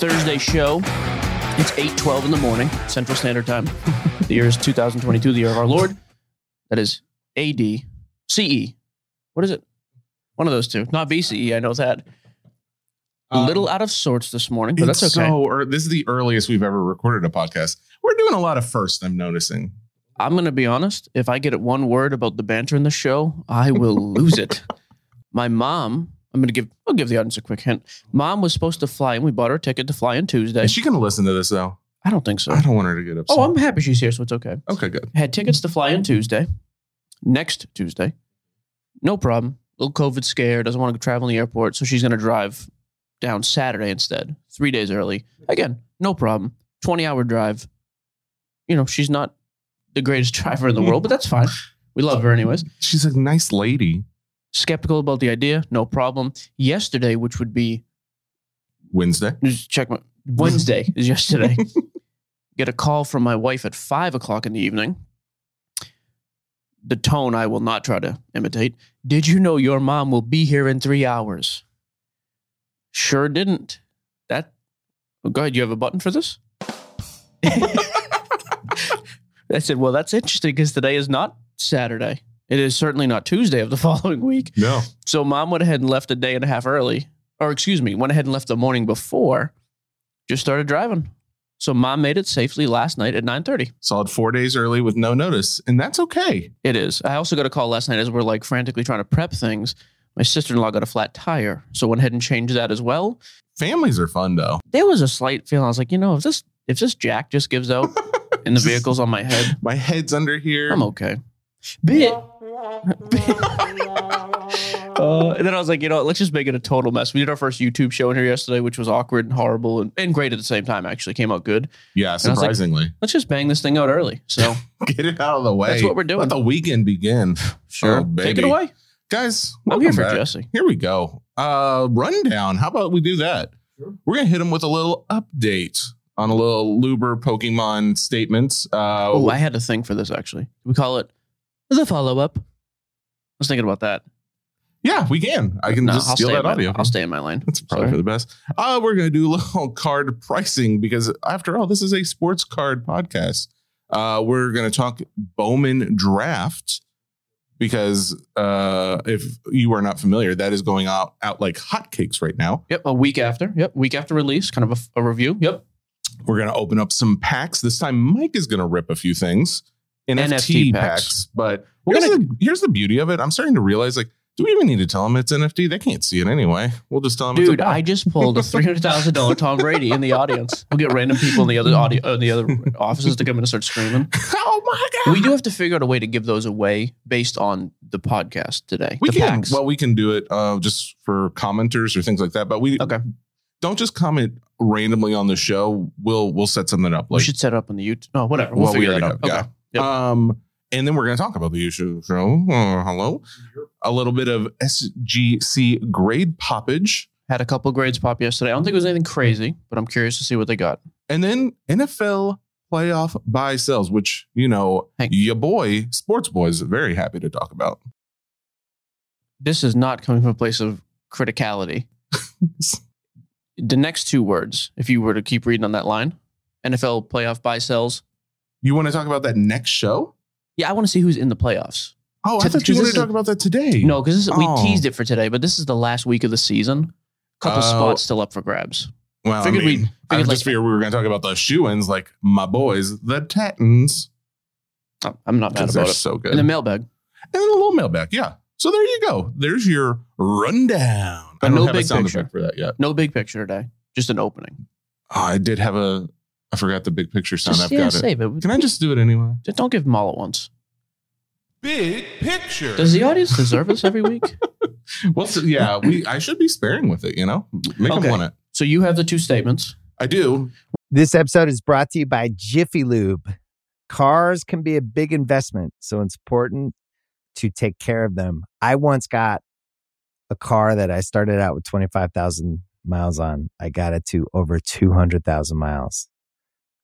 Thursday show. It's 8:12 in the morning, Central Standard Time. the year is 2022, the year of our Lord. That is AD CE. What is it? One of those two. Not BCE, I know that. A Um, little out of sorts this morning, but that's okay. so. Or this is the earliest we've ever recorded a podcast. We're doing a lot of first. I'm noticing. I'm going to be honest. If I get one word about the banter in the show, I will lose it. My mom, I'm going to give, I'll give the audience a quick hint. Mom was supposed to fly in. We bought her a ticket to fly in Tuesday. Is she going to listen to this though? I don't think so. I don't want her to get upset. Oh, I'm happy she's here, so it's okay. okay. Good. Had tickets to fly in Tuesday, next Tuesday. No problem. Little COVID scare, doesn't want to travel in the airport, so she's going to drive down Saturday instead, three days early. Again, no problem. 20 hour drive. You know, she's not the greatest driver in the world, but that's fine. We love her anyways. She's a nice lady. Skeptical about the idea, no problem. Yesterday, which would be Wednesday. just check my Wednesday is yesterday. Get a call from my wife at five o'clock in the evening. The tone I will not try to imitate. Did you know your mom will be here in three hours? Sure didn't. That. Oh, go ahead. You have a button for this? I said, well, that's interesting because today is not Saturday. It is certainly not Tuesday of the following week. No. So mom went ahead and left a day and a half early, or excuse me, went ahead and left the morning before. Just started driving. So mom made it safely last night at 9:30. Solid four days early with no notice, and that's okay. It is. I also got a call last night as we're like frantically trying to prep things. My sister-in-law got a flat tire, so went ahead and changed that as well. Families are fun though. There was a slight feeling. I was like, you know, if this if this jack just gives out and the vehicle's on my head, My head's under here. I'm okay. Bit. Uh, and then I was like, you know, let's just make it a total mess. We did our first YouTube show in here yesterday, which was awkward and horrible and, and great at the same time. Actually, came out good. yeah, I was like, surprisingly. Let's just bang this thing out early. So Get it out of the way. That's what we're doing. Let the weekend begin. sure, Oh, take it away. Guys, I'm here welcome for back. Jesse. Here we go. Uh rundown. How about we do that? Sure. We're gonna hit him with a little update on a little Luber Pokemon statements. Uh Oh, I had a thing for this actually. We call it the follow up. I was thinking about that. yeah, we can. I can No, just I'll steal stay that in audio. My, I'll stay in my lane. That's probably Sorry. for the best. Uh, we're gonna do a little card pricing because after all, this is a sports card podcast. Uh, we're gonna talk Bowman draft because uh, if you are not familiar, that is going out out like hotcakes right now. Yep, a week after. Yep, week after release, kind of a, a review. Yep. We're gonna open up some packs. This time, Mike is gonna rip a few things. NFT, NFT packs. packs. but here's, gonna- the, here's the beauty of it. I'm starting to realize like Do we even need to tell them it's NFT? They can't see it anyway. We'll just tell them. Dude, I just pulled a three hundred thousand dollar Tom Brady in the audience. We'll get random people in the other audio, uh, the other offices to come in and start screaming. oh my god! We do have to figure out a way to give those away based on the podcast today. We can. packs. Well, we can do it uh, just for commenters or things like that. But we Okay. don't just comment randomly on the show. We'll we'll set something up. Like, we should set it up on the YouTube. No, whatever. We'll Well, we figure that out. have, Okay. Yep. Um, and then we're going to talk about the issue show. Uh, hello, a little bit of SGC grade poppage, Had a couple grades pop yesterday. I don't think it was anything crazy, but I'm curious to see what they got. and then NFL playoff buy sells, which you know Hey. your boy Sports Boy is very happy to talk about. This is not coming from a place of criticality. the next two words, if you were to keep reading on that line, NFL playoff buy sells. You want to talk about that next show? Yeah, I want to see who's in the playoffs. Oh, I thought you wanted to talk about that today. No, because Oh. we teased it for today, but this is the last week of the season. Couple Oh. spots still up for grabs. well, figured I mean, I figured just like- figured we were going to talk about the shoe-ins, like my boys, the Titans, Oh, I'm not mad about they're it. so good. In the mailbag. and then a little mailbag. Yeah. So there you go. There's your rundown. I don't no have a big sound picture. effect for that yet. No big picture today. Just an opening. Oh, I did have a. I forgot the big picture sound. Just, I've yeah, got it. save it. Can I just do it anyway? Just don't give them all at once. Big picture. Does the audience deserve this every week? well, so, yeah, we. I should be sparing with it. You know, make Okay. them want it. So you have the two statements. I do. This episode is brought to you by Jiffy Lube. Cars can be a big investment, so it's important to take care of them. I once got a car that I started out with 25,000 miles on. I got it to over 200,000 miles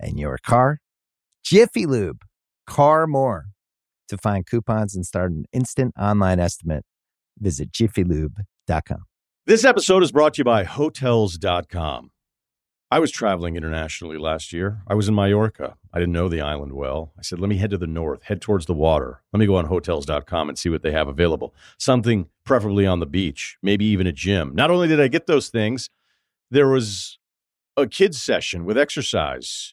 and your car. Jiffy Lube, car more. To find coupons and start an instant online estimate, visit jiffylube.com. This episode is brought to you by Hotels.com. I was traveling internationally last year. I was in Mallorca. I didn't know the island well. I said, let me head to the north, head towards the water. Let me go on Hotels.com and see what they have available. Something preferably on the beach, maybe even a gym. Not only did I get those things, there was a kids' session with exercise,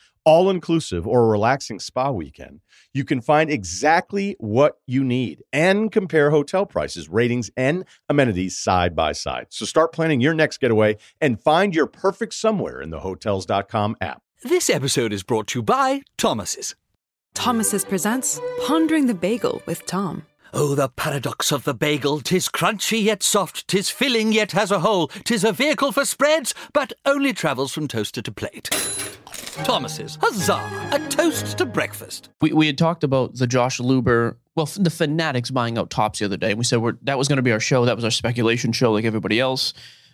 all inclusive or a relaxing spa weekend, you can find exactly what you need and compare hotel prices, ratings, and amenities side by side. So start planning your next getaway and find your perfect somewhere in the hotels.com app. This episode is brought to you by Thomas's. Thomas's presents Pondering the Bagel with Tom. Oh, the paradox of the bagel! Tis crunchy yet soft, tis filling yet has a hole, tis a vehicle for spreads, but only travels from toaster to plate. Thomas's, huzzah! A toast to breakfast. We, we had talked about the Josh Luber, well, the Fanatics buying out Topps the other day. And we said we're, that was going to be our show. That was our speculation show, like everybody else.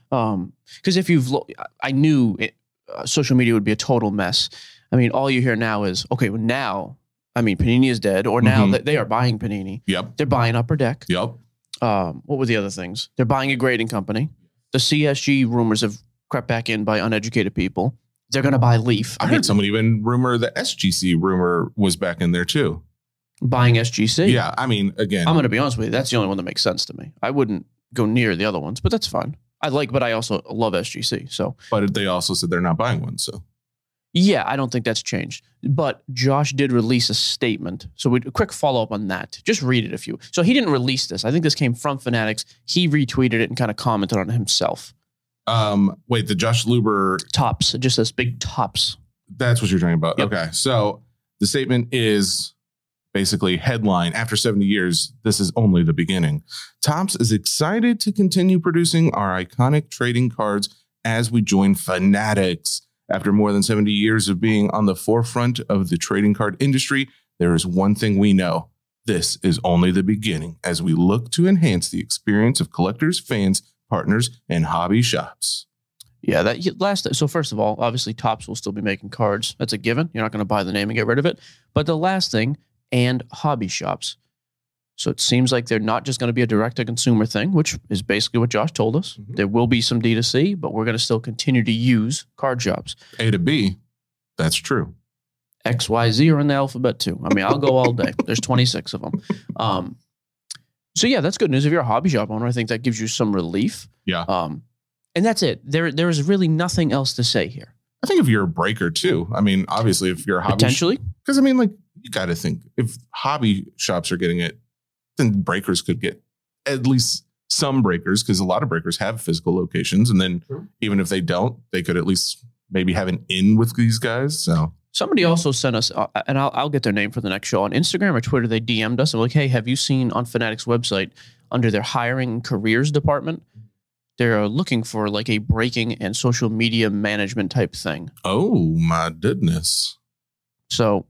Because if you've, lo- I knew it, uh, social media would be a total mess. I mean, all you hear now is, okay, well, now, I mean, Panini is dead, or now Mhm. that they are buying Panini. Yep. They're buying Upper Deck. Yep. Um, what were the other things? They're buying a grading company. The CSG rumors have crept back in by uneducated people. They're going to buy Leaf. I heard someone even rumor the SGC rumor was back in there too. buying SGC. Yeah. I mean, again, I'm going to be honest with you. That's the only one that makes sense to me. I wouldn't go near the other ones, but that's fine. I like, but I also love SGC. So but they also said they're not buying one. So yeah, I don't think that's changed. But Josh did release a statement. So we a quick follow up on that. Just read it if you. So he didn't release this. I think this came from Fanatics. He retweeted it and kind of commented on it himself. Um wait, the Josh Luber Topps, it just says big tops. That's what you're talking about. Yep. Okay. So the statement is basically headline after 70 years, this is only the beginning. Topps is excited to continue producing our iconic trading cards as we join Fanatics. After more than 70 years of being on the forefront of the trading card industry, there is one thing we know. This is only the beginning as we look to enhance the experience of collectors, fans, partners, and hobby shops. Yeah, that last. So first of all, obviously, Topps will still be making cards. That's a given. You're not going to buy the name and get rid of it. But the last thing, and hobby shops. So it seems like they're not just going to be a direct to consumer thing, which is basically what Josh told us. Mhm. There will be some D2C, but we're going to still continue to use card shops. A to B, that's true. X, Y, Z are in the alphabet too. I mean, I'll go all day. There's 26 of them. Um, so yeah, that's good news. If you're a hobby shop owner, I think that gives you some relief. Yeah. Um, and that's it. There, there is really nothing else to say here. I think if you're a breaker too, I mean, obviously, if you're a hobby, Potentially, because I mean, like you got to think if hobby shops are getting it, then breakers could get at least some breakers because a lot of breakers have physical locations, and then even if they don't, they could at least maybe have an in with these guys. So Somebody also sent us, uh, and I'll, I'll get their name for the next show on Instagram or Twitter. They DM'd us and were like, "Hey, have you seen on Fanatics website under their hiring and careers department? They're looking for like a breaking and social media management type thing. oh my goodness, So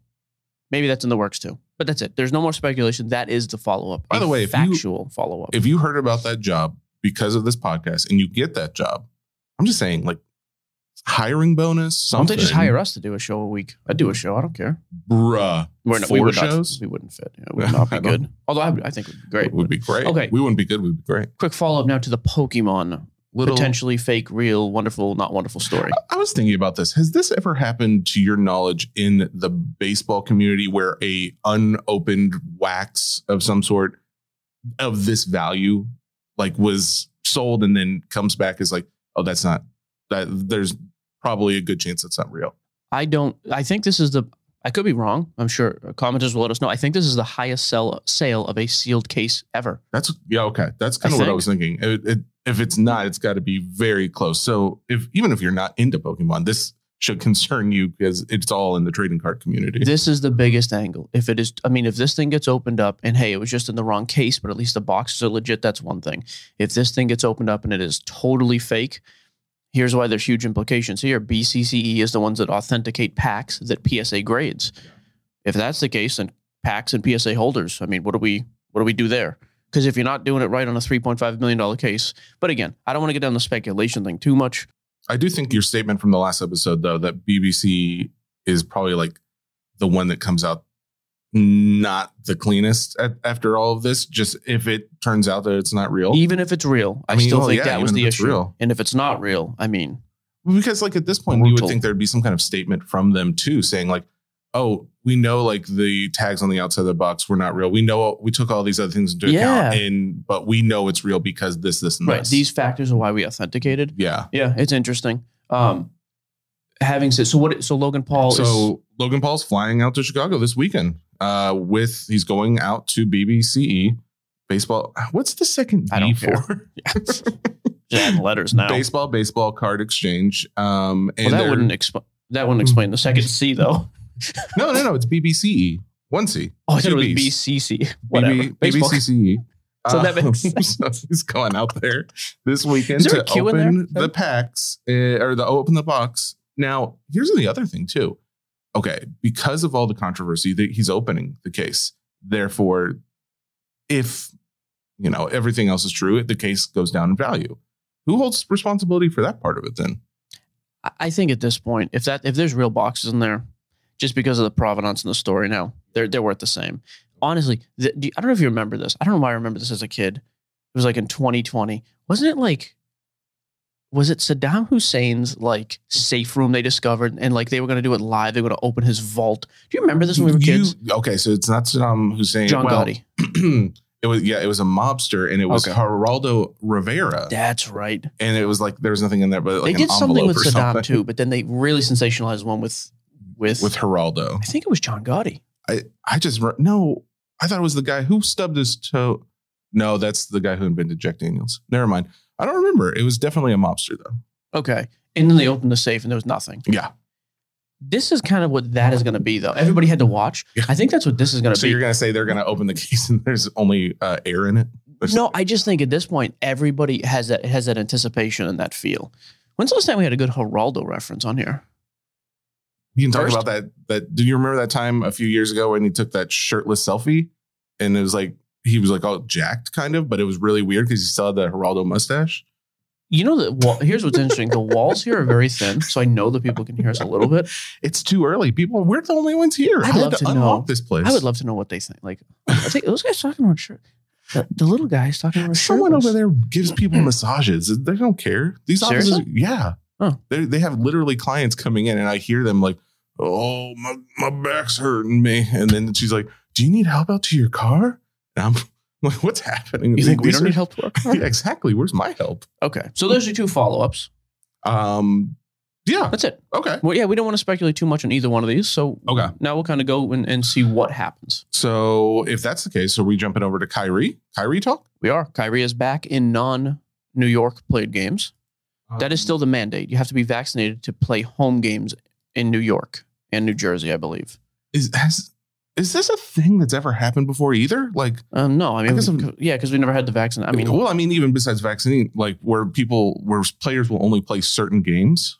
maybe that's in the works too. But that's it. There's no more speculation. That is the follow up. By the way, factual follow up. if you heard about that job because of this podcast and you get that job, I'm just saying, like hiring bonus. Why don't they just hire us to do a show a week? I do a show. I don't care. bruh? We're not, Four we would shows? Not, we wouldn't fit. Yeah, it would not be good. Although I, I think it would be great. would be great. Okay. we wouldn't be good. We'd be great. Quick follow up now to the Pokemon Little potentially fake, real, wonderful, not wonderful story. I was thinking about this. Has this ever happened to your knowledge in the baseball community where a unopened wax of some sort of this value like was sold and then comes back as like, oh, that's not that there's probably a good chance it's not real. I don't. I think this is the. I could be wrong. I'm sure commenters will let us know. I think this is the highest sell, sale of a sealed case ever. That's yeah, okay. That's kind of what I was thinking. It- it- if it's not, it's got to be very close. So if even if you're not into Pokemon, this should concern you because it's all in the trading card community. This is the biggest angle. If it is, I mean, if this thing gets opened up and hey, it was just in the wrong case, but at least the boxes are legit, that's one thing. If this thing gets opened up and it is totally fake, here's why there's huge implications here. BBCE is the ones that authenticate packs that PSA grades. If that's the case, then packs and PSA holders, I mean, what do we what do we do there? Because if you're not doing it right on a $3.5 million case, but again, I don't want to get down the speculation thing too much. I do think your statement from the last episode, though, that BBC is probably like the one that comes out not the cleanest at, after all of this. Just if it turns out that it's not real, Even if it's real, I, I mean, still well, think yeah, that was the issue. real. And if it's not real, I mean, because like at this point, you would Brutal. think there'd be some kind of statement from them too, saying like, "Oh, we know like the tags on the outside of the box were not real. We know we took all these other things into account, and but we know it's real because this, this, and right. this." These factors are why we authenticated. yeah. Yeah, it's interesting. Um, having said, so what? So Logan Paul so is Logan Paul's flying out to Chicago this weekend. Uh, with he's going out to BBCE baseball. What's the second I B don't for? adding letters now. baseball, baseball card exchange. Um, and well, that wouldn't explain. That wouldn't explain the second C though. no, no, no. It's BBCE. One C. Oh, I thought it was BCC. Whatever. BB, BBCCE. So that makes Um, so he's going out there this weekend there to open the packs uh, or the open the box. Now, here's the other thing too. Okay, because of all the controversy, that he's opening the case. Therefore, if you know everything else is true, the case goes down in value. Who holds responsibility for that part of it then? I- think at this point, if that if there's real boxes in there, just because of the provenance in the story, now they're they're worth the same. Honestly, the, do I don't know if you remember this. I don't know why I remember this as a kid. It was like in 2020. Wasn't it like? Was it Saddam Hussein's like safe room they discovered and like they were going to do it live? They were going to open his vault. Do you remember this when we were You- kids? okay, so it's not Saddam Hussein. John well, Gotti. it was yeah, it was a mobster, and it was Okay. Geraldo Rivera. That's right. and it was like there was nothing in there but like they did something with Saddam something. too, but then they really sensationalized one with with, with Geraldo. I think it was John Gotti. I I just no, I thought it was the guy who stubbed his toe. No, that's the guy who invented Jack Daniels. Never mind. I don't remember. It was definitely a mobster though. Okay. And then they opened the safe and there was nothing. Yeah. This is kind of what that is going to be, though. Everybody had to watch. I think that's what this is going to So be. So you're gonna say they're gonna open the case and there's only uh, air in it? There's- No, I just think at this point, everybody has that has that anticipation and that feel. When's the last time we had a good Geraldo reference on here? You can talk First- about that. That do you remember that time a few years ago when he took that shirtless selfie, and it was like he was like all jacked, kind of, but it was really weird because he still had the Geraldo mustache. You know that. Wall, here's what's interesting. The walls here are very thin, so I know that people can hear us a little bit. It's too early. People, we're the only ones here. I'd I love to, to know. this place. I would love to know what they think. Like, I think those guys talking about shirt. The, the little guys talking about Someone shirtless. over there gives people massages. They don't care. These offices, yeah. Oh. They they have literally clients coming in, and I hear them like, "Oh, my my back's hurting me," and then she's like, "Do you need help out to your car?" I'm like, "What's happening?" You think we don't are- need help? Yeah, exactly. Where's my help? Okay, so those are two follow ups. Um, yeah. That's it. Okay. Well, yeah, we don't want to speculate too much on either one of these. So Okay. now we'll kind of go and, and see what happens. So if that's the case, so we jumping over to Kyrie. Kyrie talk. We are. Kyrie is back in non New York played games. That is still the mandate. You have to be vaccinated to play home games in New York and New Jersey, I believe. is has is this a thing that's ever happened before either? Like, Um, no, I mean, I'm- yeah, because we never had the vaccine. I mean, well, I mean, even besides vaccine, like where people where players will only play certain games.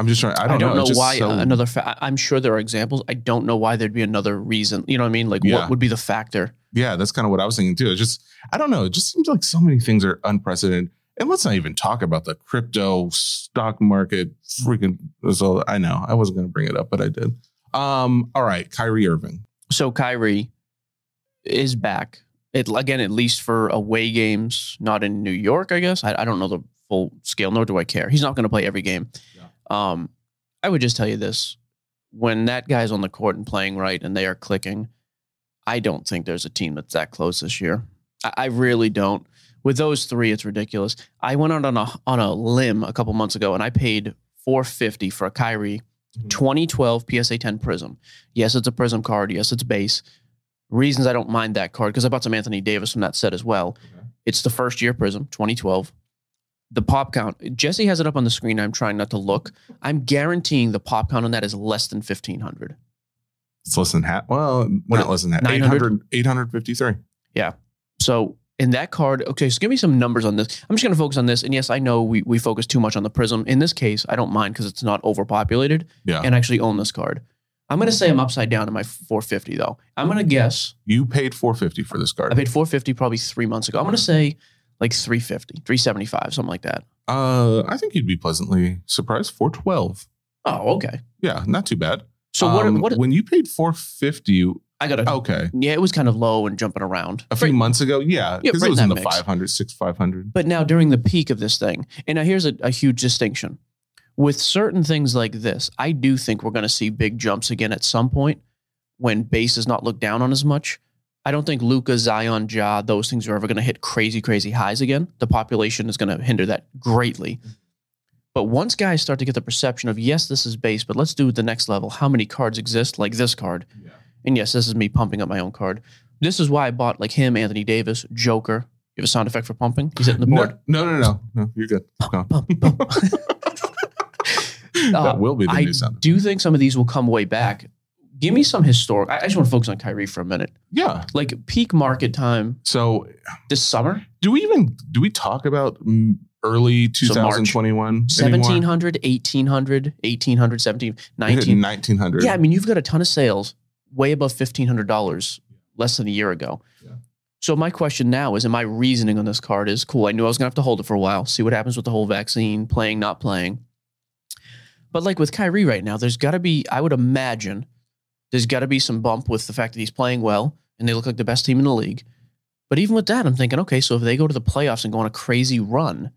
I'm just trying. I I don't, don't, know, know, why so- another. Fa- I- I'm sure there are examples. I don't know why there'd be another reason. You know what I mean? Like, Yeah. what would be the factor? yeah, that's kind of what I was thinking too. It's just I don't know. It just seems like so many things are unprecedented. And let's not even talk about the crypto stock market. Freaking. So I know I wasn't going to bring it up, but I did. Um. All right, Kyrie Irving. So Kyrie is back. It again, at least for away games, not in New York. I guess I, I don't know the full scale, nor do I care. He's not going to play every game. Um, I would just tell you this: when that guy's on the court and playing right, and they are clicking, I don't think there's a team that's that close this year. I, I really don't. With those three, it's ridiculous. I went out on a on a limb a couple months ago, and I paid four fifty for a Kyrie. Hmm. 2012 PSA 10 Prizm. Yes, it's a Prizm card. Yes, it's base. Reasons I don't mind that card because I bought some Anthony Davis from that set as well. It's the first year Prizm, 2012. The pop count, Jesse has it up on the screen. I'm trying not to look. I'm guaranteeing the pop count on that is less than 1500. It's less than half. Well, not less than that. 800, 853. Yeah. So in that card, okay, so give me some numbers on this. I'm just going to focus on this. And yes, I know we, we focus too much on the Prizm. In this case, I don't mind because it's not overpopulated Yeah. and I actually own this card. I'm going to say I'm upside down to my 450 though. I'm going to guess You paid 450 for this card. I paid 450 probably three months ago. I'm going to say like 350, 375, something like that. uh, I think you'd be pleasantly surprised. 412. Oh, okay. Yeah, not too bad. So what? Um, what? when you paid 450, I got to. okay. Yeah, it was kind of low and jumping around. A few Right. months ago, yeah, Yeah, right it was in in the mix. 500, 6, 500. But now during the peak of this thing, and now here's a, a huge distinction. With certain things like this, I do think we're going to see big jumps again at some point when base is not looked down on as much. I don't think Luka, Zion, Ja, those things are ever going to hit crazy, crazy highs again. The population is going to hinder that greatly. But once guys start to get the perception of, yes, this is base, but let's do the next level. How many cards exist like this card? And yes, this is me pumping up my own card. This is why I bought like him, Anthony Davis, Joker. You have a sound effect for pumping? He's hitting the board. No, no, no, no, no. You're good. Go on. Bump, bump. Uh, that will be the I new sound. do think some of these will come way back. Give me some historic. I I just want to focus on Kyrie for a minute. Yeah. Like peak market time So, this summer, do we even do we talk about mm, early So March. 2021 anymore? 1700, 1800, 1800, 17, We hit 19. 1900. Yeah, I mean, you've got a ton of sales way above $1,500 less than a year ago. Yeah. So my question now is, and my reasoning on this card is, cool, I knew I was going to have to hold it for a while, see what happens with the whole vaccine, playing, not playing. But like with Kyrie right now, there's got to be, I would imagine, there's got to be some bump with the fact that he's playing well and they look like the best team in the league. But even with that, I'm thinking, okay, so if they go to the playoffs and go on a crazy run,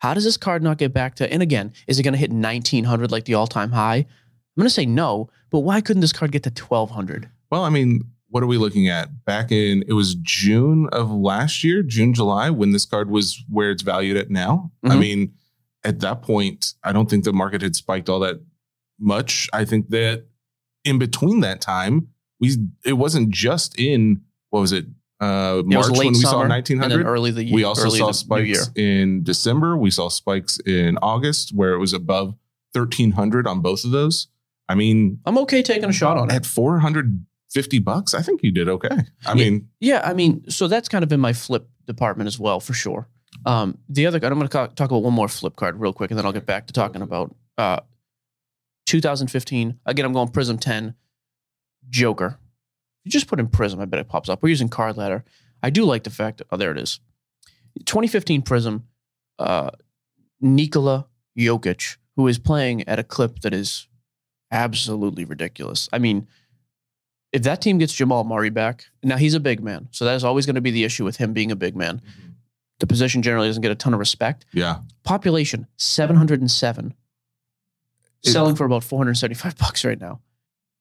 how does this card not get back to? And again, is it going to hit 1900 like the all time high? I'm going to say no, but why couldn't this card get to 1200? Well, I mean, what are we looking at? Back in it was June of last year, June, July, when this card was where it's valued at now. I Mhm. mean, at that point, I don't think the market had spiked all that much. I think that in between that time, we it wasn't just in what was it? Uh It was March late when we saw summer, And 1900. early the year. We also saw spikes in December. We saw spikes in August where it was above 1300 on both of those. I mean, I'm okay taking a shot on it. at 450 bucks, I think you did okay. I Yeah. mean, Yeah, I mean, so that's kind of in my flip department as well, for sure. Um, the other, I'm going to talk about one more flip card real quick, and then I'll get back to talking about uh, 2015. Again, I'm going Prizm 10. Joker. You just put in Prizm, I bet it pops up. We're using card ladder. I do like the fact that, oh, there it is. 2015 Prizm, uh, Nikola Jokic, who is playing at a clip that is absolutely ridiculous. I mean, if that team gets Jamal Murray back, now he's a big man. So that is always going to be the issue with him being a big man. Mm-hmm. The position generally doesn't get a ton of respect. Yeah. Population 707, It- selling for about 475 bucks right now.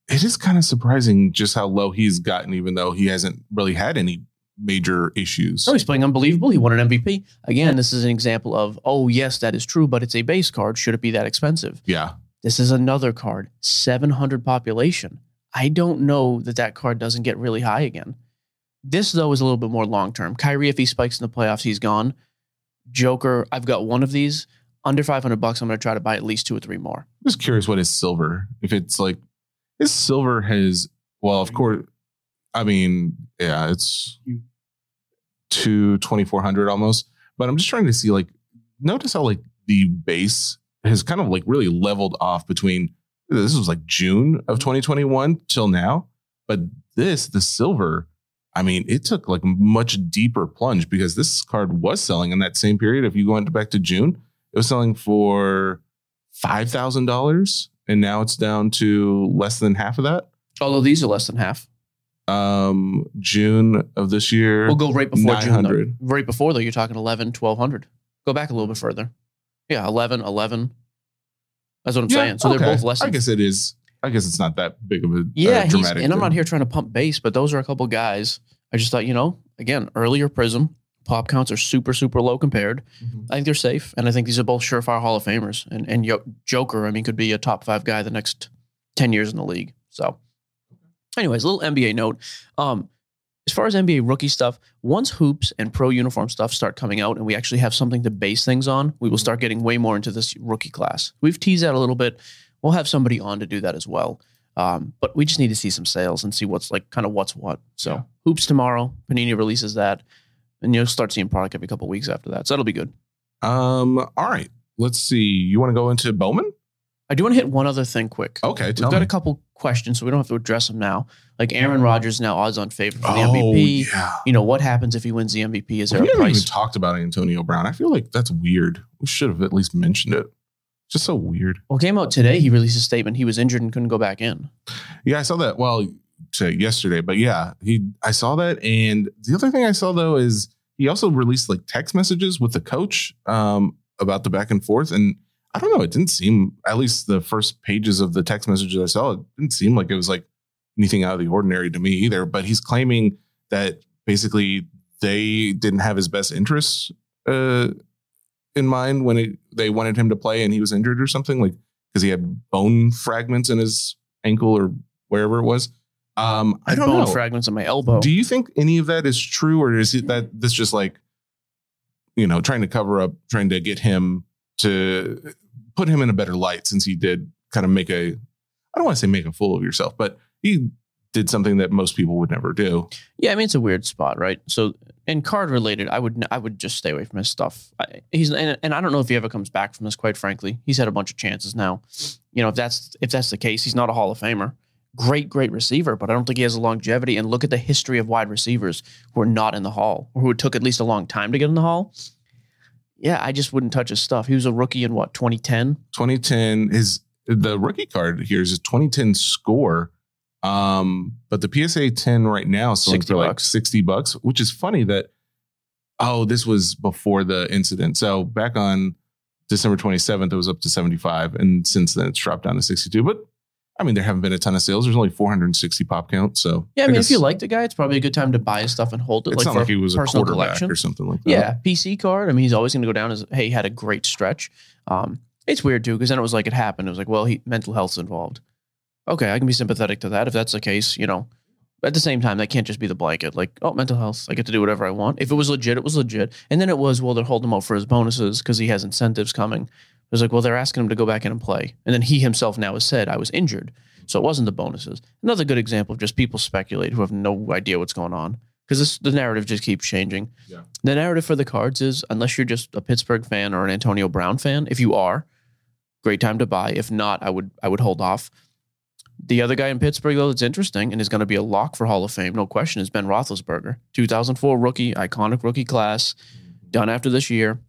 It is kind of surprising just how low he's gotten, even though he hasn't really had any major issues. Oh, he's playing unbelievable. He won an MVP. Again, this is an example of, oh, yes, that is true, but it's a base card. Should it be that expensive? Yeah. This is another card, 700 population. I don't know that that card doesn't get really high again. This, though, is a little bit more long term. Kyrie, if he spikes in the playoffs, he's gone. Joker, I've got one of these. Under 500 bucks, I'm going to try to buy at least two or three more. I'm just curious what is silver. If it's like his silver has well, of course I mean, yeah, it's to twenty four hundred almost. But I'm just trying to see like notice how like the base has kind of like really leveled off between this was like June of 2021 till now. But this, the silver, I mean, it took like much deeper plunge because this card was selling in that same period. If you went back to June, it was selling for five thousand dollars, and now it's down to less than half of that. Although these are less than half. Um, June of this year, We'll go right before June. Though. Right before, though, you're talking 11, 1200. Go back a little bit further. Yeah, 11, 11. That's what I'm Yeah, saying. So okay. they're both less. I guess it is. I guess it's not that big of a yeah, uh, dramatic. and I'm not here trying to pump base, but those are a couple guys. I just thought, you know, again, earlier Prizm pop counts are super, super low compared. Mhm. I think they're safe, and I think these are both surefire Hall of Famers. And and Joker, I mean, could be a top five guy the next ten years in the league. So, anyways, a little NBA note. Um, as far as NBA rookie stuff, once hoops and pro uniform stuff start coming out, and we actually have something to base things on, we will start getting way more into this rookie class. We've teased that a little bit. We'll have somebody on to do that as well. Um, but we just need to see some sales and see what's like kind of what's what. So Yeah. hoops tomorrow. Panini releases that, and you'll start seeing product every couple weeks after that. So that'll be good. Um. All right. Let's see. You want to go into Bowman? I do want to hit one other thing quick. Okay. We've got me. a couple questions, so we don't have to address them now. Like Aaron Rodgers now odds on favorite for the oh, MVP. yeah. You know what happens if he wins the MVP? Is there we a haven't even talked about Antonio Brown. I feel like that's weird. We should have at least mentioned it. Just so weird. Well, it came out today. He released a statement. He was injured and couldn't go back in. Yeah, I saw that. Well, yesterday, but yeah, he. I saw that, and the other thing I saw though is he also released like text messages with the coach um, about the back and forth, and I don't know. It didn't seem, at least the first pages of the text messages I saw, it didn't seem like it was like anything out of the ordinary to me either. But he's claiming that basically they didn't have his best interests uh, in mind when it, they wanted him to play, and he was injured or something like because he had bone fragments in his ankle or wherever it was. Um, I don't bone know. fragments in my elbow. Do you think any of that is true, or is it that this just like, you know, trying to cover up, trying to get him to put him in a better light since he did kind of make a, I don't want to say make a fool of yourself, but he did something that most people would never do. Yeah, I mean it's a weird spot, right? So, and card related, I would I would just stay away from his stuff. I, he's and, and I don't know if he ever comes back from this. Quite frankly, he's had a bunch of chances now. You know, if that's if that's the case, he's not a Hall of Famer. Great, great receiver, but I don't think he has the longevity. And look at the history of wide receivers who are not in the Hall, or who took at least a long time to get in the Hall. Yeah, I just wouldn't touch his stuff. He was a rookie in what 2010. 2010 is the rookie card here is a 2010 score. Um, but the PSA 10 right now is selling 60 for like bucks. 60 bucks, which is funny that oh, this was before the incident. So back on December 27th, it was up to 75, and since then it's dropped down to 62. But I mean, there haven't been a ton of sales. There's only 460 pop count. So Yeah, I mean, guess if you like the guy, it's probably a good time to buy his stuff and hold it. it's like not like he was a quarterback collection. or something like that. Yeah, PC card. I mean, he's always going to go down as hey, he had a great stretch. Um, it's weird too because then it was like it happened. It was like, well, he mental health's involved. Okay, I can be sympathetic to that if that's the case. You know, at the same time, that can't just be the blanket. Like, oh, mental health, I get to do whatever I want. If it was legit, it was legit. And then it was, well, they're holding him out for his bonuses because he has incentives coming. It was like, well, they're asking him to go back in and play. And then he himself now has said, I was injured. So it wasn't the bonuses. Another good example of just people speculate who have no idea what's going on because the narrative just keeps changing. Yeah. The narrative for the cards is unless you're just a Pittsburgh fan or an Antonio Brown fan, if you are, great time to buy. If not, I would I would hold off. The other guy in Pittsburgh, though, that's interesting and is going to be a lock for Hall of Fame, no question, is Ben Roethlisberger. 2004 rookie, iconic rookie class, mm-hmm. done after this year.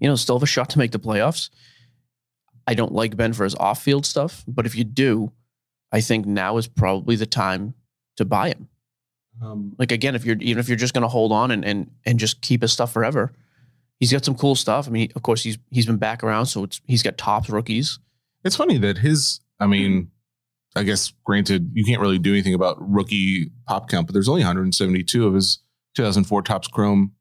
You know, still have a shot to make the playoffs. I don't like Ben for his off field stuff, but if you do, I think now is probably the time to buy him. Um, Like again, if you're even if you're just going to hold on and and and just keep his stuff forever, he's got some cool stuff. I mean, of course, he's he's been back around, so it's he's got Topps rookies. It's funny that his, I mean, I guess granted, you can't really do anything about rookie pop count, but there's only 172 of his 2004 Topps Chrome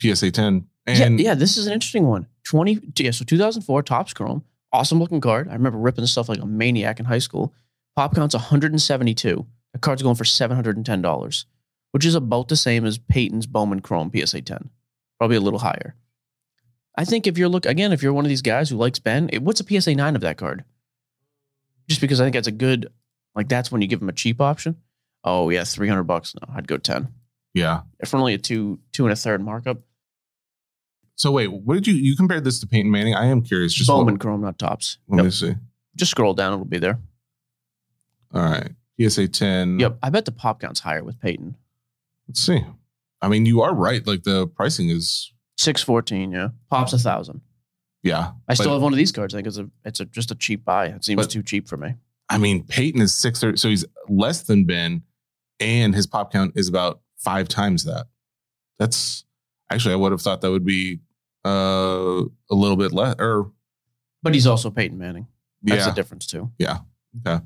PSA 10. And yeah, yeah, this is an interesting one. Twenty, yeah, so 2004 Topps Chrome, awesome looking card. I remember ripping this stuff like a maniac in high school. Pop count's 172. The card's going for 710 dollars, which is about the same as Peyton's Bowman Chrome PSA 10, probably a little higher. I think if you're look again, if you're one of these guys who likes Ben, it, what's a PSA 9 of that card? Just because I think that's a good, like that's when you give him a cheap option. Oh yeah, 300 bucks. No, I'd go 10. yeah. For only a two, two and a third markup. So wait, what did you, you compared this to Peyton Manning? I am curious. Just Bowman What, Chrome, not Topps. let Yep. me see. Just scroll down, it'll be there. All right. PSA 10. Yep. I bet the pop count's higher with Peyton. Let's see. I mean, you are right. Like the pricing is, 614, yeah. Pop's a thousand. yeah. I still have one of these cards. I think it's a it's a just a cheap buy. It seems But- too cheap for me. I mean, Peyton is six, thirty, so he's less than Ben, and his pop count is about five times that. That's actually, I would have thought that would be uh, a little bit less. Or But he's also Peyton Manning. That's yeah, the difference too. Yeah. Yeah.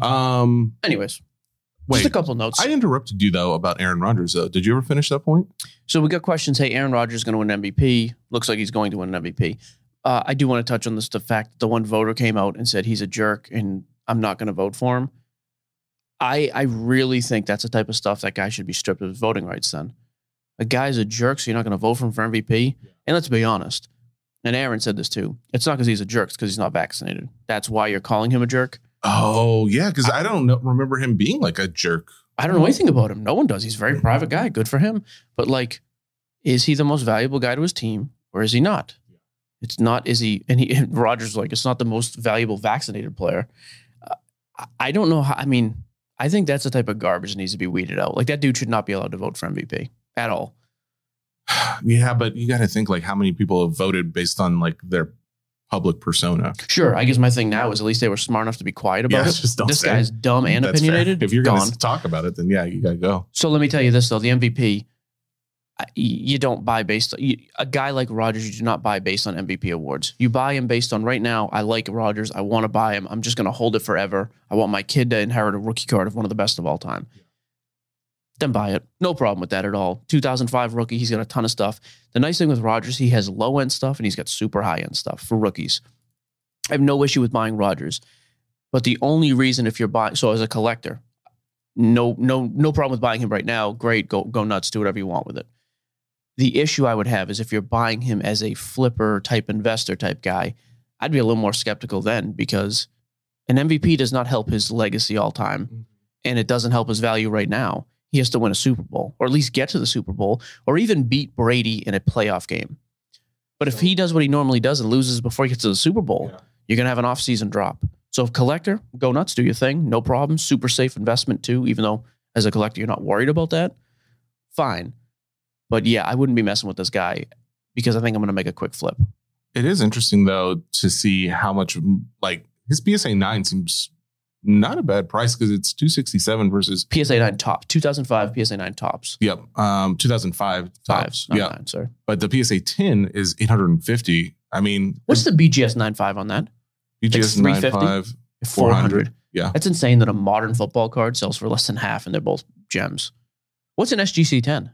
Um, Anyways, wait. just a couple notes. I interrupted you though about Aaron Rodgers. Though, did you ever finish that point? so we got questions. Hey, Aaron Rodgers is going to win MVP. Looks like he's going to win an MVP. Uh, I do want to touch on this. The fact that the one voter came out and said he's a jerk and I'm not going to vote for him. I I really think that's the type of stuff that guy should be stripped of his voting rights. Then a guy's a jerk, so you're not going to vote for him for MVP. And let's be honest. And Aaron said this too. It's not because he's a jerk; it's because he's not vaccinated. That's why you're calling him a jerk. Oh yeah, because I don't know, remember him being like a jerk. I don't know anything about him. No one does. He's a very private guy. Good for him. But like, is he the most valuable guy to his team, or is he not? It's not. Is he? And he and Rodgers like it's not the most valuable vaccinated player. Uh, I- I don't know how. I mean, I think that's the type of garbage that needs to be weeded out. Like that dude should not be allowed to vote for MVP at all. Yeah, but you got to think like how many people have voted based on like their public persona. Sure. I guess my thing now is at least they were smart enough to be quiet about Yeah, it. just don't This guy's it. dumb and That's fair. opinionated. If you're going to talk about it, then yeah, you got to go. So let me tell you this though: the MVP, you don't buy based. You, a guy like Rodgers, you do not buy based on MVP awards. You buy him based on right now. I like Rodgers. I want to buy him. I'm just going to hold it forever. I want my kid to inherit a rookie card of one of the best of all time. Then buy it. No problem with that at all. 2005 rookie. He's got a ton of stuff. The nice thing with Rodgers, he has low end stuff and he's got super high end stuff for rookies. I have no issue with buying Rodgers, but the only reason if you're buying, so as a collector, no, no, no problem with buying him right now. Great, go go nuts, do whatever you want with it. The issue I would have is if you're buying him as a flipper type investor type guy, I'd be a little more skeptical then because an MVP does not help his legacy all time, mm-hmm. and it doesn't help his value right now. He has to win a Super Bowl, or at least get to the Super Bowl, or even beat Brady in a playoff game. But if he does what he normally does and loses before he gets to the Super Bowl, you're gonna have an off-season drop. So if collector, go nuts, do your thing, no problem. Super safe investment too, even though as a collector you're not worried about that. Fine. But yeah, I wouldn't be messing with this guy because I think I'm gonna make a quick flip. It is interesting though to see how much like his PSA nine seems not a bad price because it's two sixty seven versus PSA 9 top, 2005 PSA 9 Topps. yep um two thousand five Topps Fives, not yeah, nine, sorry. but the PSA ten is eight hundred and fifty. I mean, What's the BGS 95 on that? BGS nine 350? five 400. Yeah, That's insane that a modern football card sells for less than half and they're both gems. What's an SGC 10?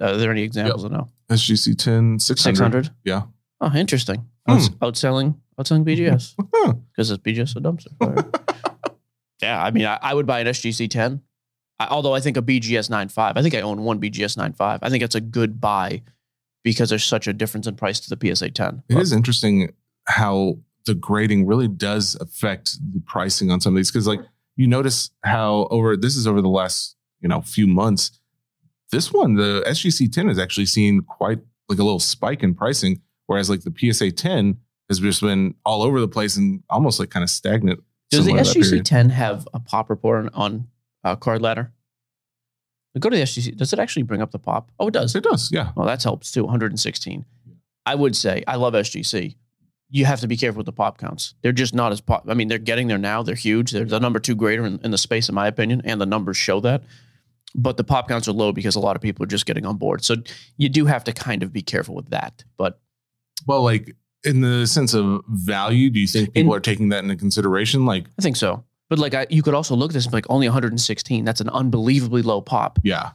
Are there any examples I know? SGC 10 600. 600? Yeah. Oh, interesting. Hmm. Outs- outselling, outselling BGS. Because it's BGS a dumpster. Yeah, I mean, I, I would buy an SGC 10. I, although I think a BGS 9.5, I think I own one BGS 9.5. I think it's a good buy because there's such a difference in price to the PSA 10. It is interesting how the grading really does affect the pricing on some of these because like you notice how over this is over the last you know few months this one the sgc 10 has actually seen quite like a little spike in pricing whereas like the psa 10 has just been all over the place and almost like kind of stagnant. Does the similar to that SGC. 10 have a pop report on, on uh, card ladder? Go to the SGC. Does it actually bring up the pop? Oh, it does. It does, yeah. Well, that helps too. 116. I would say I love SGC. You have to be careful with the pop counts. They're just not as pop. I mean, they're getting there now. They're huge. They're the number two greater in, in the space, in my opinion, and the numbers show that. But the pop counts are low because a lot of people are just getting on board. So you do have to kind of be careful with that. But Well, like in the sense of value, do you think people In- are taking that into consideration? Like, I think so. But like, I, you could also look at this and like only 116. That's an unbelievably low pop. yeah,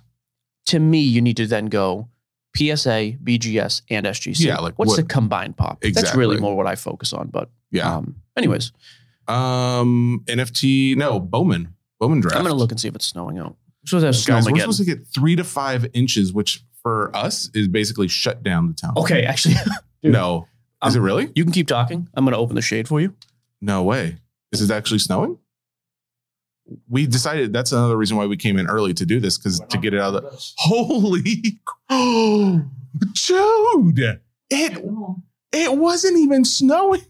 To me, you need to then go PSA, BGS, and SGC. Yeah, like what's what- the combined pop? That's really more what I focus on. But yeah. um, anyways, Um, NFT, no, Bowman, Bowman draft. I'm gonna look and see if it's snowing out. So there's Guys, we're supposed to get three to five inches, which for us is basically shut down the town. Okay, actually, dude, no, is it um, really? you can keep talking. I'm gonna open the shade for you. No way. Is it actually snowing? We decided that's another reason why we came in early to do this because to get it out of the holy, oh, Jude, it it wasn't even snowing.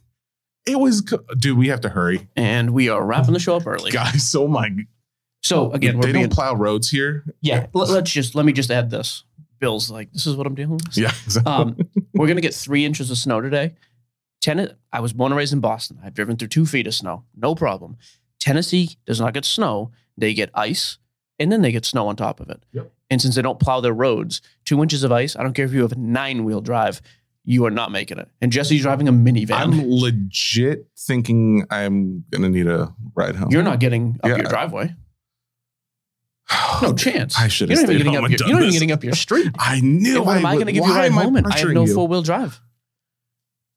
It was, dude. We have to hurry, And we are wrapping the show up early. guys. Oh my! So again, we're they being, don't plow roads here. yeah. Let, us just let me just add this. Bill's like, this is what I'm dealing with. Yeah, exactly. Um, we're gonna get three inches of snow today. Ten- I was born and raised in Boston. I've driven through two feet of snow, no problem. Tennessee does not get snow; they get ice, and then they get snow on top of it. Yep. And since they don't plow their roads, two inches of ice. I don't care if you have a nine-wheel drive, you are not making it. And Jesse's driving a minivan. I'm legit thinking I'm gonna need a ride home. You're not getting up Yeah. your driveway. No chance. I should You're have not even stayed getting home up and your, done You're not even this. getting up your street. I knew. What I am I going to give you a why ride I home? I have no four wheel drive.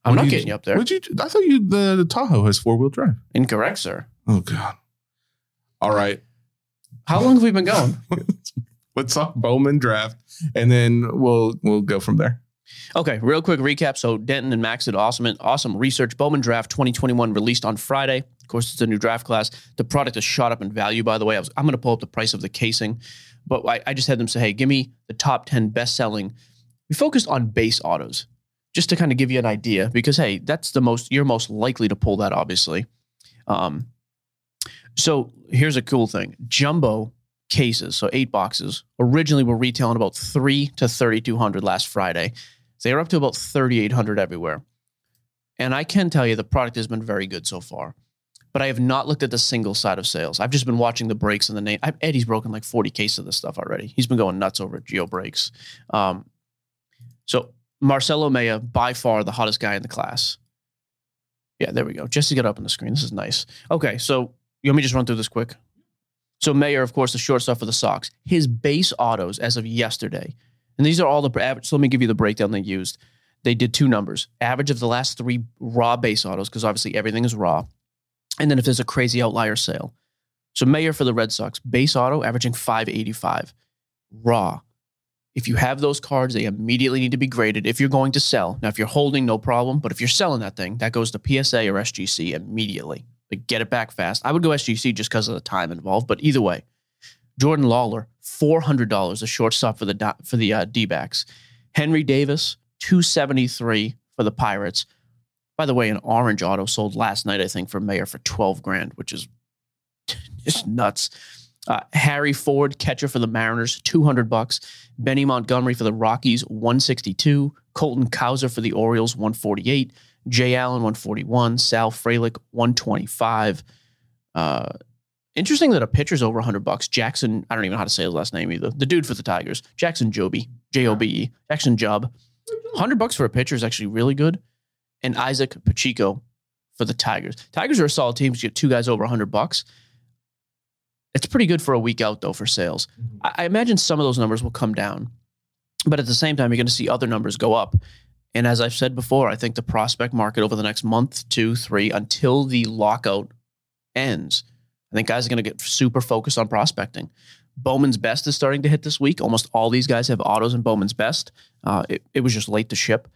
I'm What not did getting you up there. Would you? I thought you the, the Tahoe has four wheel drive. Incorrect, sir. Oh God. All right. How long have we been going? Let's talk Bowman draft, and then we'll we'll go from there. Okay, real quick recap. So Denton and Max did awesome, awesome research. Bowman Draft 2021 released on Friday. Of course, it's a new draft class. The product has shot up in value. By the way, I was, I'm going to pull up the price of the casing, but I, I just had them say, "Hey, give me the top 10 best selling." We focused on base autos, just to kind of give you an idea, because hey, that's the most you're most likely to pull that, obviously. Um, so here's a cool thing: jumbo cases, so eight boxes, originally were retailing about three to 3,200 last Friday. They are up to about 3,800 everywhere. And I can tell you the product has been very good so far. But I have not looked at the single side of sales. I've just been watching the breaks and the name. I've, Eddie's broken like 40 cases of this stuff already. He's been going nuts over Geo Breaks. Um, so Marcelo Mayer, by far the hottest guy in the class. Yeah, there we go. Just to get up on the screen. This is nice. Okay, so you want me just run through this quick? So Mayer, of course, the shortstop for the Sox. His base autos as of yesterday, and these are all the average. So let me give you the breakdown they used. They did two numbers: average of the last three raw base autos, because obviously everything is raw, and then if there's a crazy outlier sale. So Mayer for the Red Sox, base auto averaging 585, raw. If you have those cards, they immediately need to be graded if you're going to sell. Now, if you're holding, no problem. But if you're selling that thing, that goes to PSA or SGC immediately. Like get it back fast. I would go SGC just because of the time involved. But either way, Jordan Lawlar, four hundred dollars, a shortstop for the for the uh, D-backs. Henry Davis, two seventy three for the Pirates. By the way, an orange auto sold last night, I think, for Mayer for twelve grand, which is just nuts. Uh, Harry Ford, catcher for the Mariners, two hundred bucks. Benny Montgomery for the Rockies, one sixty two. Colton Cowser for the Orioles, one forty eight. Jay Allen, one forty one. Sal Frelick, one twenty five. Uh, interesting that a pitcher's over hundred bucks. Jackson, I don't even know how to say his last name either. The dude for the Tigers, Jackson Joby, J O B E, Jackson Job. Hundred bucks for a pitcher is actually really good. And Izaac Pacheco for the Tigers. Tigers are a solid team. You get two guys over hundred bucks. It's pretty good for a week out though for sales. Mm-hmm. I, I imagine some of those numbers will come down, but at the same time, you're going to see other numbers go up. And as I've said before, I think the prospect market over the next month, two, three, until the lockout ends, I think guys are going to get super focused on prospecting. Bowman's best is starting to hit this week. Almost all these guys have autos in Bowman's best. Uh, it, it was just late to ship.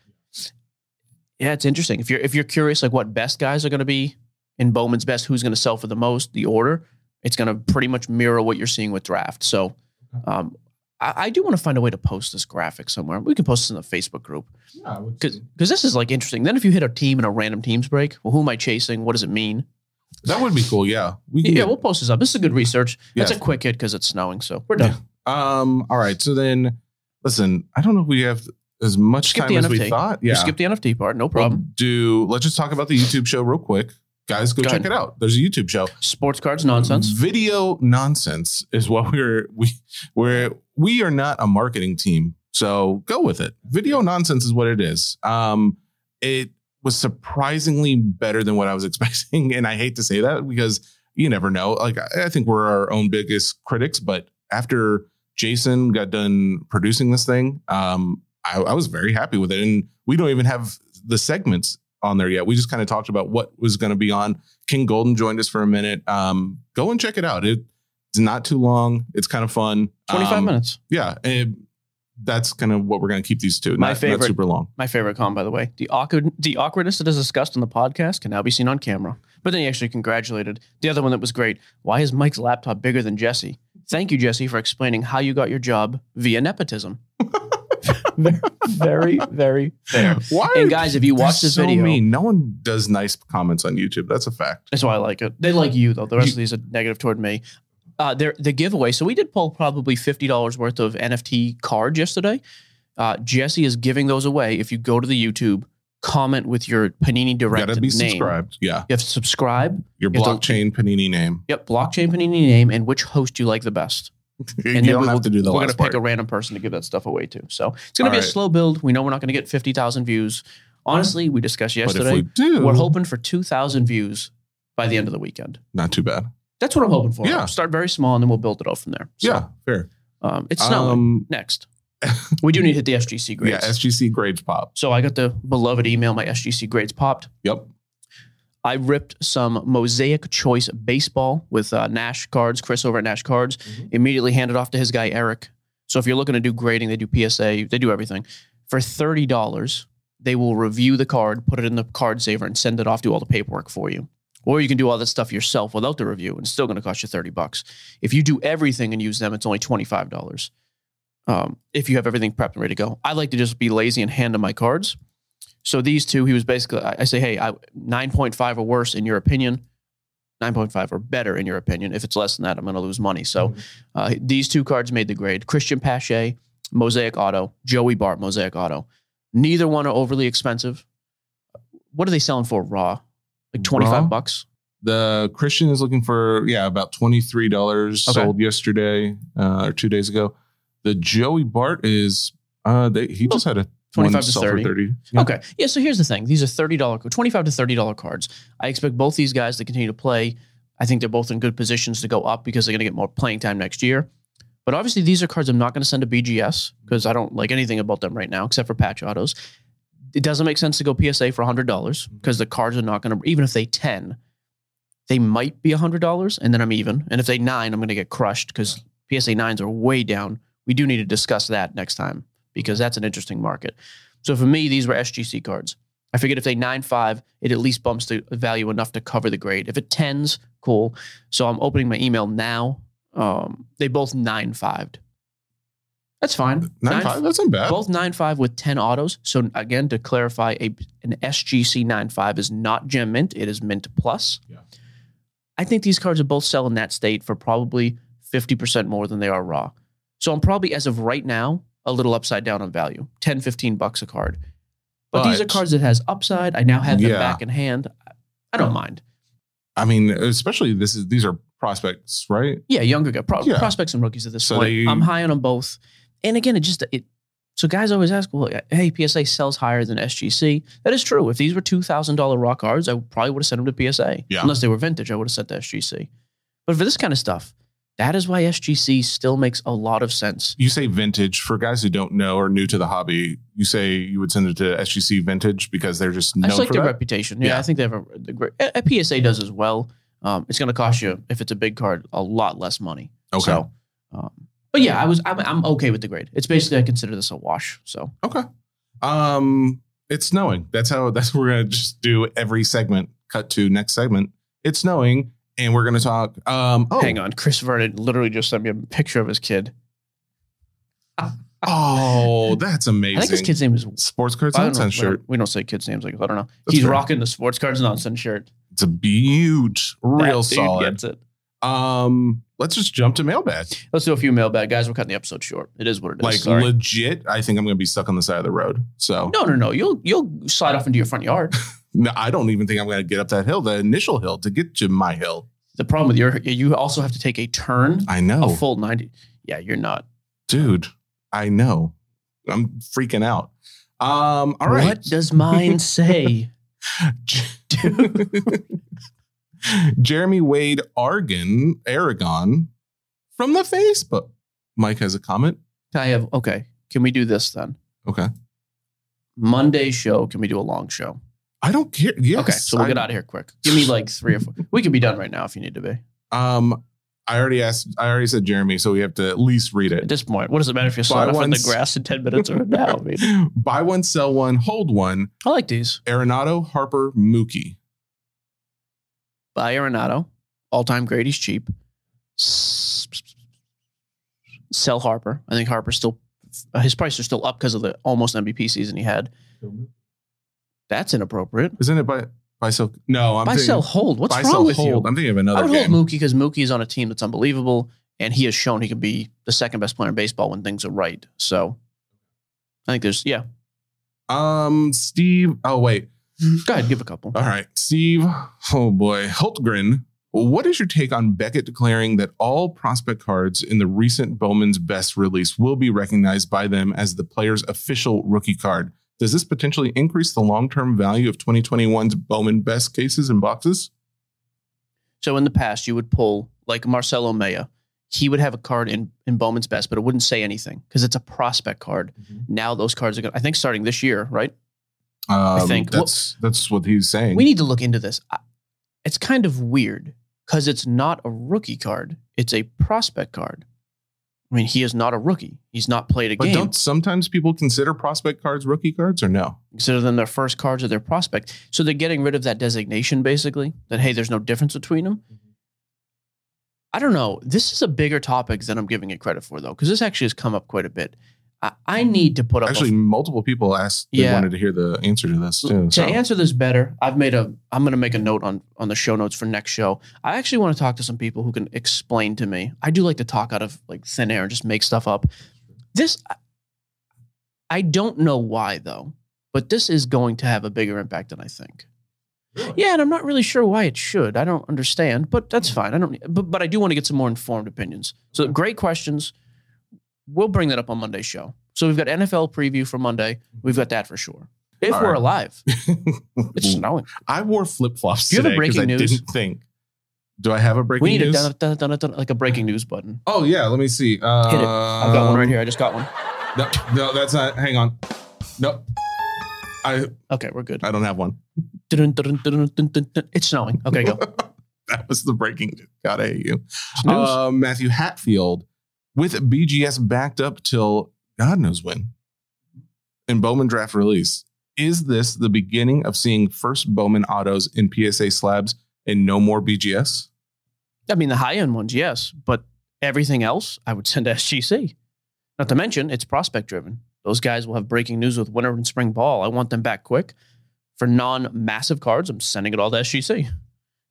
Yeah, it's interesting. If you're if you're curious, like what best guys are going to be in Bowman's best, who's going to sell for the most, the order, it's going to pretty much mirror what you're seeing with draft. So, um, I, I do want to find a way to post this graphic somewhere. We can post this in the Facebook group because this is like interesting. Then if you hit a team in a random teams break, well, who am I chasing? What does it mean? That would be cool. Yeah. We can Yeah, we'll post this up. This is good research. It's a quick hit because it's snowing, so we're done. Um. All right. So then, listen. I don't know if we have as much Skip time as we thought. Yeah. skip the NFT part, no We'll problem. do. Let's just talk about the YouTube show real quick, guys. Go, Go check ahead. it out. There's a YouTube show. Sports cards nonsense. Video nonsense is what we're we we're we are not a marketing team, so go with it. Video nonsense is what it is. Um, it was surprisingly better than what I was expecting, and I hate to say that because you never know. Like I think we're our own biggest critics, but after Jason got done producing this thing, um, I, I was very happy with it, and we don't even have the segments on there yet. We just kind of talked about what was going to be on. King Golden joined us for a minute. Um, go and check it out. It, it's not too long. It's kind of fun. 25 Um, minutes. Yeah, and that's kind of what we're going to keep these to. My not, not favorite- super long. My favorite con, by the way. The awkward, the awkwardness that is discussed on the podcast can now be seen on camera. But then he actually congratulated the other one that was great. Why is Mike's laptop bigger than Jesse? Thank you, Jesse, for explaining how you got your job via nepotism. very, very fair. Why? And guys, if you watch this so video, mean. no one does nice comments on YouTube. That's a fact. That's why I like it. They like you though. The rest of these are negative toward me. Uh, the giveaway. So we did pull probably fifty dollars worth of NFT cards yesterday. Uh, Jesse is giving those away. If you go to the YouTube, comment with your Panini Direct Got to be name. subscribed. Yeah, You have to subscribe. your You have to- blockchain panini name. Yep, blockchain Panini name and which host you like the best. you And don't we have will- to do the We're gonna pick a random person to give that stuff away to. So it's gonna be a slow build. We know we're not gonna get fifty thousand views. Honestly, we discussed but if yesterday. we do, we're hoping for two thousand views by the end of the weekend. not too bad. That's what I'm hoping for. Yeah. Start very small and then we'll build it up from there. So, yeah, fair. Um, it's snowing. Um, Next. we do need to hit the SGC grades. yeah, SGC grades pop. so I got the beloved email, my SGC grades popped. Yep. I ripped some Mosaic Choice baseball with uh, Nash cards, Chris over at Nash Cards. Mm-hmm. Immediately handed off to his guy, Eric. So if you're looking to do grading, they do PSA, they do everything. For $30, they will review the card, put it in the card saver, and send it off, do all the paperwork for you. Or you can do all this stuff yourself without the review, and it's still going to cost you 30 bucks. If you do everything and use them, it's only $25. Um, if you have everything prepped and ready to go. I like to just be lazy and hand him my cards. So these two, he was basically, I I say, hey, I, 9.5 or worse in your opinion, 9.5 or better in your opinion. If it's less than that, I'm going to lose money. So uh, these two cards made the grade. Cristian Pache, Mosaic Auto, Joey Bart, Mosaic Auto. Neither one are overly expensive. What are they selling for raw? Like 25 Raw? bucks? The Christian is looking for yeah about twenty three dollars Okay. sold yesterday uh, or two days ago. The Joey Bart is uh they, he just had a 25 one to for 30. thirty. Yeah. Okay. Yeah. So here's the thing. These are thirty dollar, twenty five to thirty dollar cards. I expect both these guys to continue to play. I think they're both in good positions to go up because they're going to get more playing time next year. But obviously, these are cards I'm not going to send to BGS because I don't like anything about them right now except for patch autos. It doesn't make sense to go PSA for hundred dollars because the cards are not going to. Even if they ten, they might be hundred dollars, and then I'm even. And if they nine, I'm going to get crushed because PSA nines are way down. We do need to discuss that next time because that's an interesting market. So for me, these were SGC cards. I figured if they nine five, it at least bumps the value enough to cover the grade. If it tens, cool. So I'm opening my email now. Um, they both nine fived. That's fine. Nine five. That's not bad. Both nine five with ten autos. So again, to clarify, a an SGC nine five is not Gem Mint. It is Mint Plus. Yeah. I think these cards are both selling that state for probably fifty percent more than they are raw. So I'm probably as of right now a little upside down on value, 10, 15 bucks a card. But, these are cards that has upside. I now have them Yeah. back in hand. I don't mind. I mean, especially this is these are prospects, right? Yeah, younger guy, pro- Yeah. prospects and rookies at this So point. they- I'm high on them both. And again, it just it. So guys always ask, well, hey, PSA sells higher than SGC. That is true. If these were two thousand dollar raw cards, I probably would have sent them to PSA. Yeah. Unless they were vintage, I would have sent to SGC. But for this kind of stuff, that is why SGC still makes a lot of sense. You say vintage for guys who don't know or new to the hobby. You say you would send it to SGC vintage because they're just I just like for their that. reputation. Yeah, Yeah. I think they have a, the great. A, a PSA does as well. Um, it's going to cost you if it's a big card a lot less money. Okay. So, um, but yeah, I was I'm, I'm okay with the grade. It's basically I consider this a wash. So Okay. Um, it's snowing. That's how. That's what we're gonna just do every segment. Cut to next segment. It's snowing, and we're gonna talk. Um, oh, hang on, Chris Vernon literally just sent me a picture of his kid. Oh, that's amazing. I think his kid's name is. Sports Cards I don't know, Nonsense we don't- shirt. We don't say kids' names like I don't know. That's He's fair. rocking the sports cards nonsense shirt. It's a huge, real That dude solid. Gets it. Um, let's just jump to mailbag. Let's do a few mailbag guys. We're cutting the episode short. It is what it is. Like Sorry. legit, I think I'm going to be stuck on the side of the road. So no, no, no. You'll you'll slide off into your front yard. no, I don't even think I'm going to get up that hill, the initial hill, to get to my hill. The problem with your you also have to take a turn I know, a full ninety. Yeah, you're not. dude. I know. I'm freaking out. Um, all right. What does mine say? Jeremy Wade Argon Aragon from the Facebook. Mike has a comment. I have okay. Can we do this then? Okay. Monday show. Can we do a long show? I don't care. Yes. okay, so we'll I- get out of here quick. Give me like three or four. We can be done right now if you need to be. Um, I already asked. I already said Jeremy, so we have to at least read it. At this point, what does it matter if you Buy slide off in the grass in ten minutes or now? I mean, Buy one, sell one, hold one. I like these. Arenado, Harper, Mookie. Buy Arenado, all time great. He's cheap. Sell Harper. I think Harper's still uh, his prices are still up because of the almost MVP season he had. That's inappropriate. Isn't it by by sell? No, I'm Buy, thinking, sell, hold. What's buy, wrong sell, with hold. you? I'm thinking of another. I would game. hold Mookie because Mookie is on a team that's unbelievable, and he has shown he can be the second best player in baseball when things are right. So, I think there's yeah. Um, Steve. Oh wait. Mm-hmm. Go ahead, give a couple. All right, Steve. Oh boy, Hultgren. What is your take on Beckett declaring that all prospect cards in the recent Bowman's Best release will be recognized by them as the player's official rookie card? Does this potentially increase the long-term value of 2021's Bowman Best cases and boxes? So in the past, you would pull like Marcelo Mayer. He would have a card in, in Bowman's Best, but it wouldn't say anything because it's a prospect card. Mm-hmm. Now those cards are going to, I think starting this year, right? Um, think- that's that's what he's saying. We need to look into this. It's kind of weird because it's not a rookie card, it's a prospect card. I mean, he is not a rookie. He's not played a but game. don't sometimes people consider prospect cards rookie cards or no? Consider them their first cards of their prospect. So they're getting rid of that designation, basically, that, hey, there's no difference between them. I don't know. This is a bigger topic than I'm giving it credit for, though, because this actually has come up quite a bit. I, I need to put up a- Actually, multiple people asked they Yeah. wanted to hear the answer to this too. to so. answer this better, I've made a. I'm going to make a note on on the show notes for next show. I actually want to talk to some people who can explain to me. I do like to talk out of like thin air and just make stuff up. This, I- I don't know why though, but this is going to have a bigger impact than I think. Yeah, and I'm not really sure why it should. I don't understand, but that's fine. I don't. But but I do want to get some more informed opinions. So great questions. We'll bring that up on Monday's show. So we've got NFL preview for Monday. We've got that for sure. If All we're right. alive, it's snowing. I wore flip flops Do you have a today because I breaking news? didn't think. Do I have a breaking We need a news? dun, dun, dun, dun, like a breaking news button. oh yeah, let me see. Uh, Hit it. I've got one right here. I just got one. No, no, that's not. Hang on. No, I Okay, we're good. I don't have one. It's snowing. Okay, go. that was the breaking. news. Gotta hate you. Uh, Matthew Hatfield with BGS backed up till God knows when. In Bowman draft release, is this the beginning of seeing first Bowman autos in PSA slabs and no more BGS? I mean, the high end ones, yes, but everything else, I would send to SGC. Not to mention, it's prospect driven. Those guys will have breaking news with winter and spring ball. I want them back quick. For non massive cards, I'm sending it all to SGC.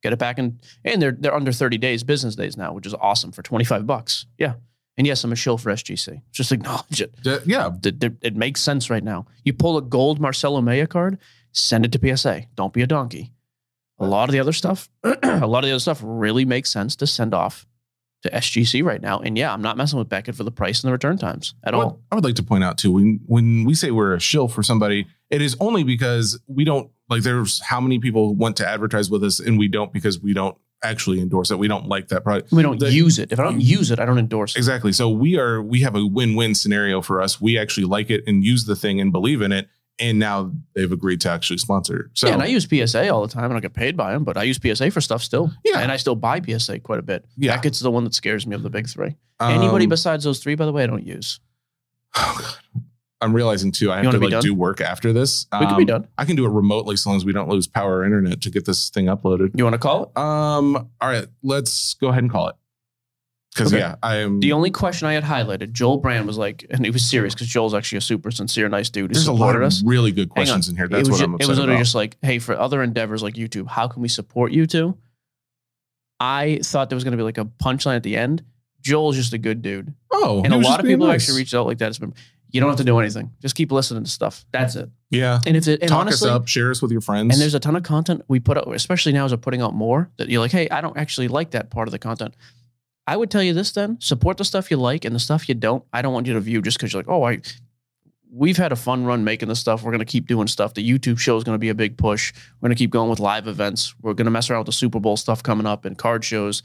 Get it back in, and they're they're under 30 days, business days now, which is awesome for 25 bucks. Yeah. And yes, I'm a shill for SGC. Just acknowledge it. Uh, yeah, It makes sense right now. You pull a gold Marcelo Mayer card, send it to PSA. Don't be a donkey. A lot of the other stuff, a lot of the other stuff really makes sense to send off to SGC right now. And yeah, I'm not messing with Beckett for the price and the return times at What all. I would like to point out too, when when we say we're a shill for somebody, it is only because we don't like. There's how many people want to advertise with us, and we don't because we don't actually endorse it. We don't like that product. We don't The- use it. If I don't use it, I don't endorse it. Exactly. So we are we have a win-win scenario for us. We actually like it and use the thing and believe in it. And now they've agreed to actually sponsor. So yeah, and I use PSA all the time. And I don't get paid by them, but I use PSA for stuff still. Yeah. And I still buy PSA quite a bit. Yeah. Beckett's the one that scares me of the big three. Anybody um, besides those three, by the way, I don't use. I'm realizing too. I have wanna like done? do work after this. We can be Um, done. I can do it remotely as long as we don't lose power or internet to get this thing uploaded. You want to call it? Um. All right. Let's go ahead and call it. Because Okay. yeah, I am. The only question I had highlighted, Joel Brand was like, and he was serious because Joel's actually a super sincere, nice dude. who there's a lot of us. really good questions in here. That's what ju- I'm upset It was literally about. just like, hey, for other endeavors like YouTube, how can we support you two? I thought there was going to be like a punchline at the end. Joel's just a good dude. oh, and a lot of people nice. actually reached out like that. It's been, you don't have to do anything. Just keep listening to stuff. That's it. Yeah, And if it, and talk honestly, us up, share us with your friends. and there's a ton of content we put out, especially now as we're putting out more that you're like, hey, I don't actually like that part of the content. I would tell you this then support the stuff you like and the stuff you don't. I don't want you to view just because you're like, oh, I, we've had a fun run making this stuff. We're going to keep doing stuff. The YouTube show is going to be a big push. We're going to keep going with live events. We're going to mess around with the Super Bowl stuff coming up and card shows.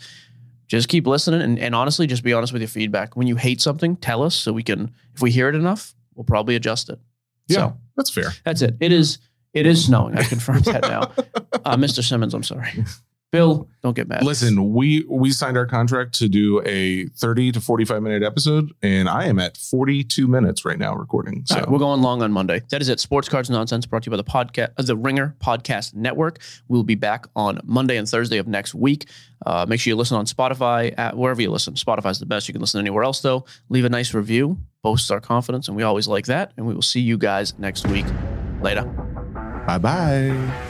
Just keep listening and, and honestly, just be honest with your feedback. When you hate something, tell us so we can, if we hear it enough, we'll probably adjust it. yeah, So that's fair. that's it. It is. It is snowing. I confirmed that now. Uh, Mr. Simmons, I'm sorry. Bill, don't get mad. Listen, we we signed our contract to do a 30 to 45 minute episode, and I am at 42 minutes right now recording. So right, we're going long on Monday. That is it. Sports Cards Nonsense brought to you by the podcast, uh, the Ringer Podcast Network. We'll be back on Monday and Thursday of next week. Uh, make sure you listen on Spotify, at wherever you listen. Spotify's the best. You can listen anywhere else though. Leave a nice review. Boosts our confidence, and we always like that. And we will see you guys next week. Later. bye bye.